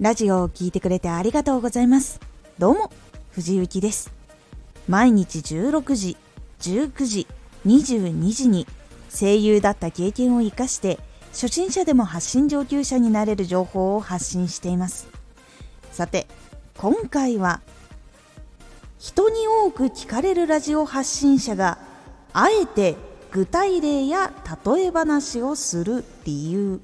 ラジオを聴いてくれてありがとうございます。どうも、藤幸です。毎日16時、19時、22時に声優だった経験を活かして初心者でも発信上級者になれる情報を発信しています。さて、今回は人に多く聞かれるラジオ発信者があえて具体例や例え話をする理由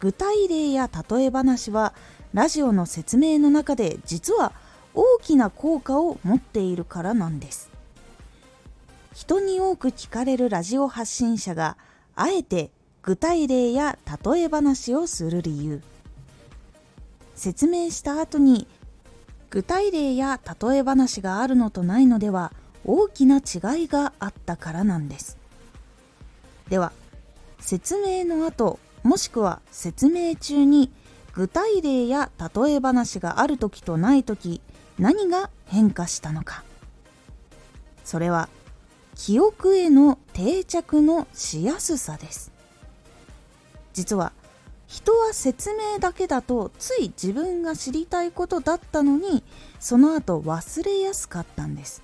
具体例や例え話はラジオの説明の中で実は大きな効果を持っているからなんです。人に多く聞かれるラジオ発信者があえて具体例や例え話をする理由。説明した後に具体例や例え話があるのとないのでは大きな違いがあったからなんです。では説明の後もしくは説明中に具体例や例え話がある時とない時何が変化したのか。それは記憶への定着のしやすさです。実は人は説明だけだとつい自分が知りたいことだったのにその後忘れやすかったんです。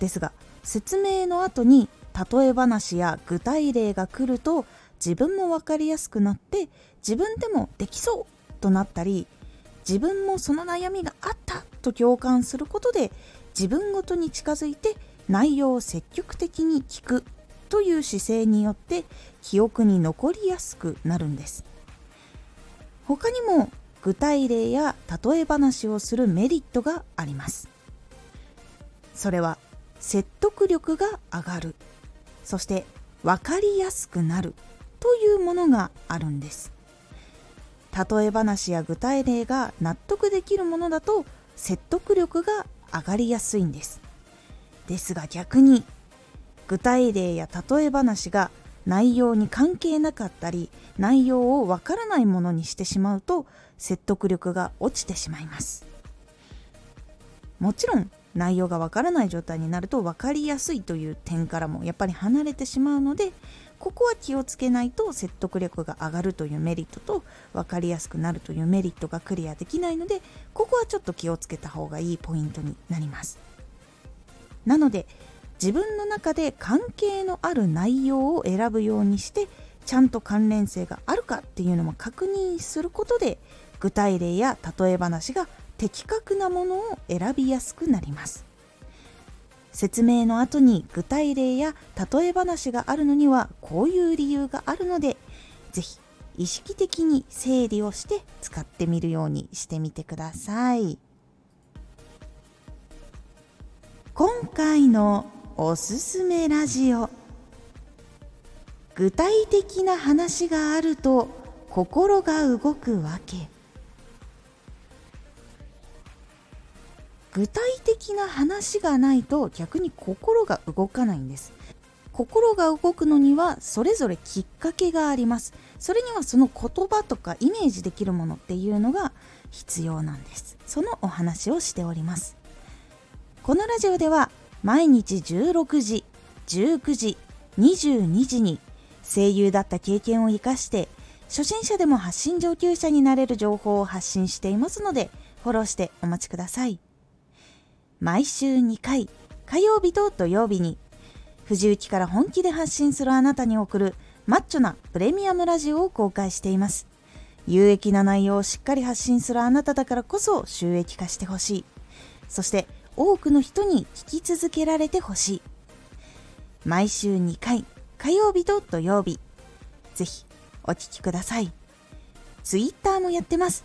ですが説明の後に例え話や具体例が来ると自分も分かりやすくなって自分でもできそうとなったり自分もその悩みがあったと共感することで自分ごとに近づいて内容を積極的に聞くという姿勢によって記憶に残りやすくなるんです。他にも具体例や例え話をするメリットがあります。それは説得力が上がる。そして分かりやすくなる。というものがあるんです。例え話や具体例が納得できるものだと説得力が上がりやすいんです。ですが逆に具体例や例え話が内容に関係なかったり内容をわからないものにしてしまうと説得力が落ちてしまいます。もちろん内容がわからない状態になると分かりやすいという点からもやっぱり離れてしまうのでここは気をつけないと説得力が上がるというメリットと分かりやすくなるというメリットがクリアできないのでここはちょっと気をつけた方がいいポイントになります。なので自分の中で関係のある内容を選ぶようにしてちゃんと関連性があるかっていうのも確認することで具体例や例え話が的確なものを選びやすくなります。説明の後に具体例や例え話があるのにはこういう理由があるので是非意識的に整理をして使ってみるようにしてみてください。今回のおすすめラジオ。具体的な話があると心が動くわけ。具体的な話がないと逆に心が動かないんです。心が動くのにはそれぞれきっかけがあります。それにはその言葉とかイメージできるものっていうのが必要なんです。そのお話をしております。このラジオでは毎日16時19時22時に声優だった経験を生かして初心者でも発信上級者になれる情報を発信していますのでフォローしてお待ちください。毎週2回火曜日と土曜日に藤雪から本気で発信するあなたに送るマッチョなプレミアムラジオを公開しています。有益な内容をしっかり発信するあなただからこそ収益化してほしい。そして多くの人に聞き続けられてほしい。毎週2回火曜日と土曜日。ぜひお聴きください。ツイッターもやってます。